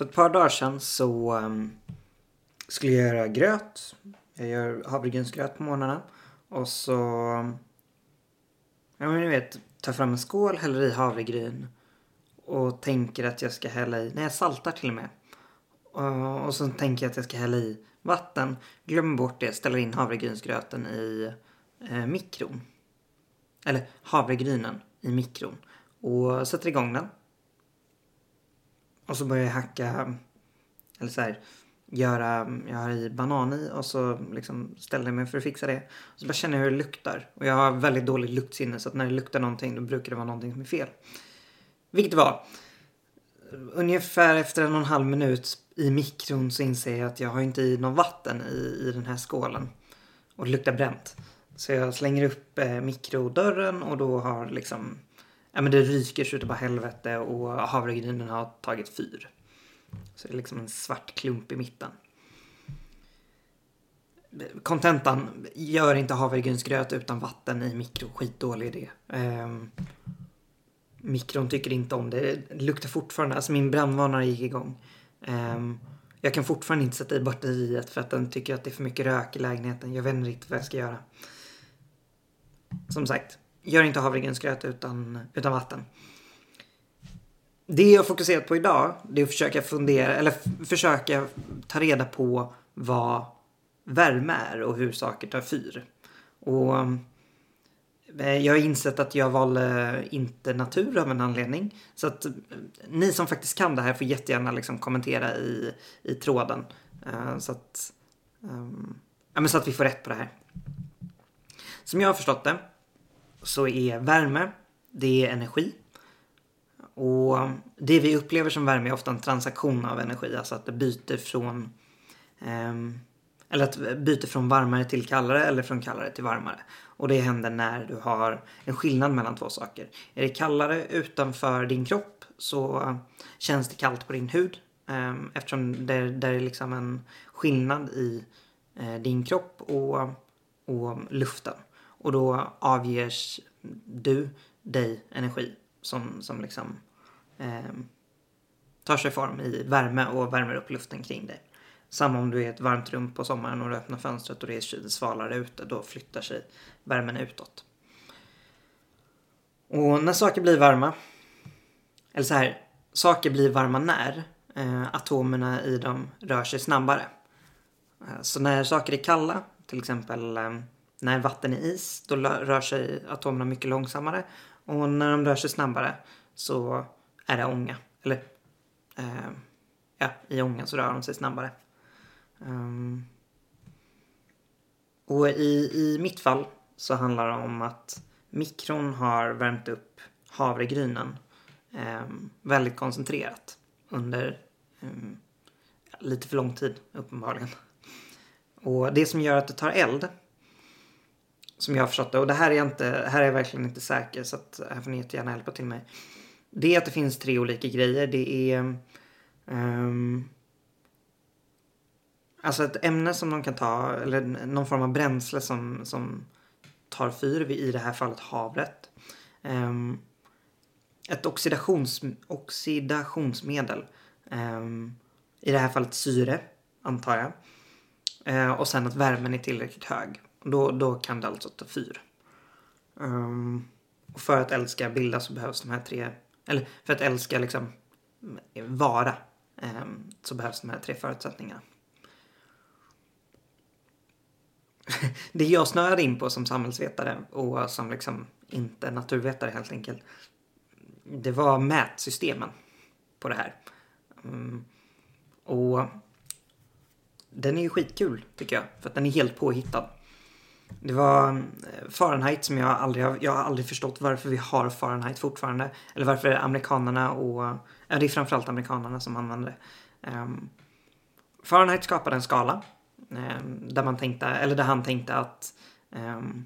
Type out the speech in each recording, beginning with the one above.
För ett par dagar sedan så um, skulle jag göra gröt. Jag gör havregrynsgröt på morgnarna. Och så... Ja men ni vet, tar fram en skål, häller i havregryn. Och tänker att jag ska hälla i, nej jag saltar till och med. Och, och så tänker jag att jag ska hälla i vatten. Glömmer bort det, ställer in havregrynsgröten i eh, mikron. Eller havregrynen i mikron. Och sätter igång den. Och så börjar jag hacka, eller så här, göra, jag har i banan i och så liksom ställer jag mig för att fixa det. Och så bara känner jag hur det luktar. Och jag har väldigt dåligt luktsinne så att när det luktar någonting då brukar det vara någonting som är fel. Vilket det var. Ungefär efter en och en halv minut i mikron så inser jag att jag har inte i någon vatten i, i den här skålen. Och det luktar bränt. Så jag slänger upp eh, mikrodörren och då har liksom Ja men det ryker så det bara helvete och havregrynen har tagit fyr. Så det är liksom en svart klump i mitten. Kontentan, gör inte havregrynsgröt utan vatten i mikro. Skitdålig idé. Um, mikron tycker inte om det. Det luktar fortfarande, alltså min brandvarnare gick igång. Um, jag kan fortfarande inte sätta i batteriet för att den tycker att det är för mycket rök i lägenheten. Jag vet inte riktigt vad jag ska göra. Som sagt, gör inte havregrynsgröt utan, utan vatten. Det jag har fokuserat på idag, det är att försöka fundera, eller försöka ta reda på vad värme är och hur saker tar fyr. Och eh, jag har insett att jag valde inte natur av en anledning. Så att eh, ni som faktiskt kan det här får jättegärna liksom kommentera i, i tråden. Uh, så, att, um, ja, men så att vi får rätt på det här. Som jag har förstått det så är värme, det är energi. Och det vi upplever som värme är ofta en transaktion av energi, alltså att det byter från um, eller att byter från varmare till kallare eller från kallare till varmare. Och det händer när du har en skillnad mellan två saker. Är det kallare utanför din kropp så känns det kallt på din hud. Um, eftersom det, det är liksom en skillnad i uh, din kropp och, och luften. Och då avges du dig energi som, som liksom eh, tar sig form i värme och värmer upp luften kring dig. Samma om du är i ett varmt rum på sommaren och du öppnar fönstret och det är svalare ute, då flyttar sig värmen utåt. Och när saker blir varma, eller så här, saker blir varma när eh, atomerna i dem rör sig snabbare. Eh, så när saker är kalla, till exempel eh, när vatten är is, då rör sig atomerna mycket långsammare. Och när de rör sig snabbare så är det ånga. Eller eh, ja, i ånga så rör de sig snabbare. Um, och i, i mitt fall så handlar det om att mikron har värmt upp havregrynen eh, väldigt koncentrerat under eh, lite för lång tid uppenbarligen. Och det som gör att det tar eld som jag har förstått det. Och det här är jag, inte, här är jag verkligen inte säker så att här får ni jättegärna hjälpa till mig. Det är att det finns tre olika grejer. Det är um, Alltså ett ämne som de kan ta, eller någon form av bränsle som, som tar fyr, i det här fallet havret. Um, ett oxidations, oxidationsmedel. Um, I det här fallet syre, antar jag. Uh, och sen att värmen är tillräckligt hög. Då, då kan det alltså ta fyr. Um, och för att älska, bilda, så behövs de här tre, eller för att älska, liksom vara um, så behövs de här tre förutsättningarna. det jag snöade in på som samhällsvetare och som liksom inte naturvetare helt enkelt. Det var mätsystemen på det här. Um, och den är ju skitkul tycker jag. För att den är helt påhittad. Det var eh, Fahrenheit som jag aldrig har, jag har aldrig förstått varför vi har Fahrenheit fortfarande. Eller varför amerikanerna och, ja det är framförallt amerikanerna som använder det. Um, Fahrenheit skapade en skala. Um, där man tänkte, eller där han tänkte att um,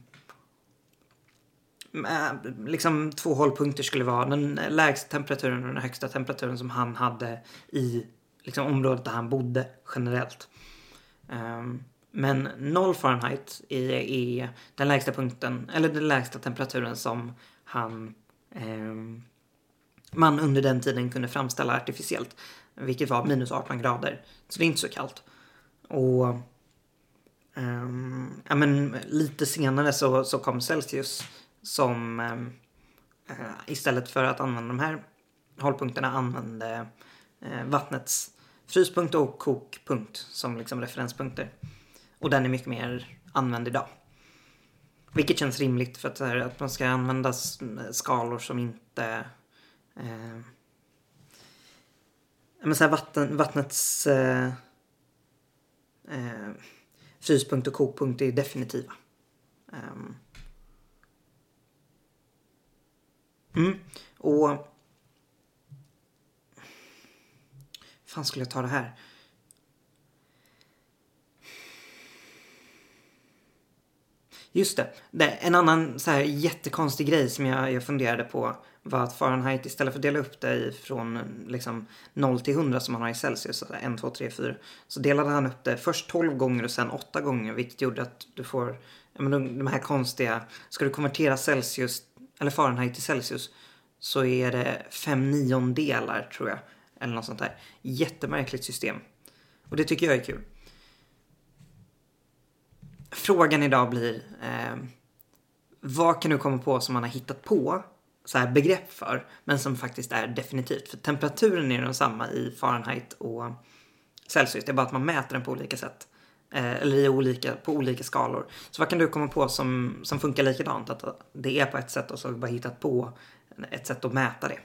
liksom två hållpunkter skulle vara den lägsta temperaturen och den högsta temperaturen som han hade i liksom, området där han bodde generellt. Um, men 0 Fahrenheit är, är, den lägsta punkten, eller den lägsta temperaturen som han eh, man under den tiden kunde framställa artificiellt. Vilket var minus 18 grader. Så det är inte så kallt. Och eh, ja, men lite senare så, så kom Celsius som ehm, eh, istället för att använda de här hållpunkterna använde eh, vattnets fryspunkt och kokpunkt som liksom referenspunkter. Och den är mycket mer använd idag. Vilket känns rimligt för att, här, att man ska använda eh, skalor som inte... Eh, men så här, vatten, vattnets eh, eh, fryspunkt och kokpunkt är definitiva. Um, mm, och... fan skulle jag ta det här? Just det. det. En annan så här jättekonstig grej som jag, jag funderade på var att Fahrenheit istället för att dela upp det från liksom 0 till 100 som man har i Celsius, alltså 1, 2, 3, 4, så delade han upp det först 12 gånger och sen 8 gånger vilket gjorde att du får men de, de här konstiga, ska du konvertera Celsius eller Fahrenheit till Celsius så är det 5 niondelar tror jag. Eller något sånt där. Jättemärkligt system. Och det tycker jag är kul frågan idag blir eh, vad kan du komma på som man har hittat på så här begrepp för, men som faktiskt är definitivt. För temperaturen är densamma i Fahrenheit och Celsius. Det är bara att man mäter den på olika sätt. Eh, eller i olika, på olika skalor. Så vad kan du komma på som, som funkar likadant? Att det är på ett sätt och så har vi bara hittat på ett sätt att mäta det.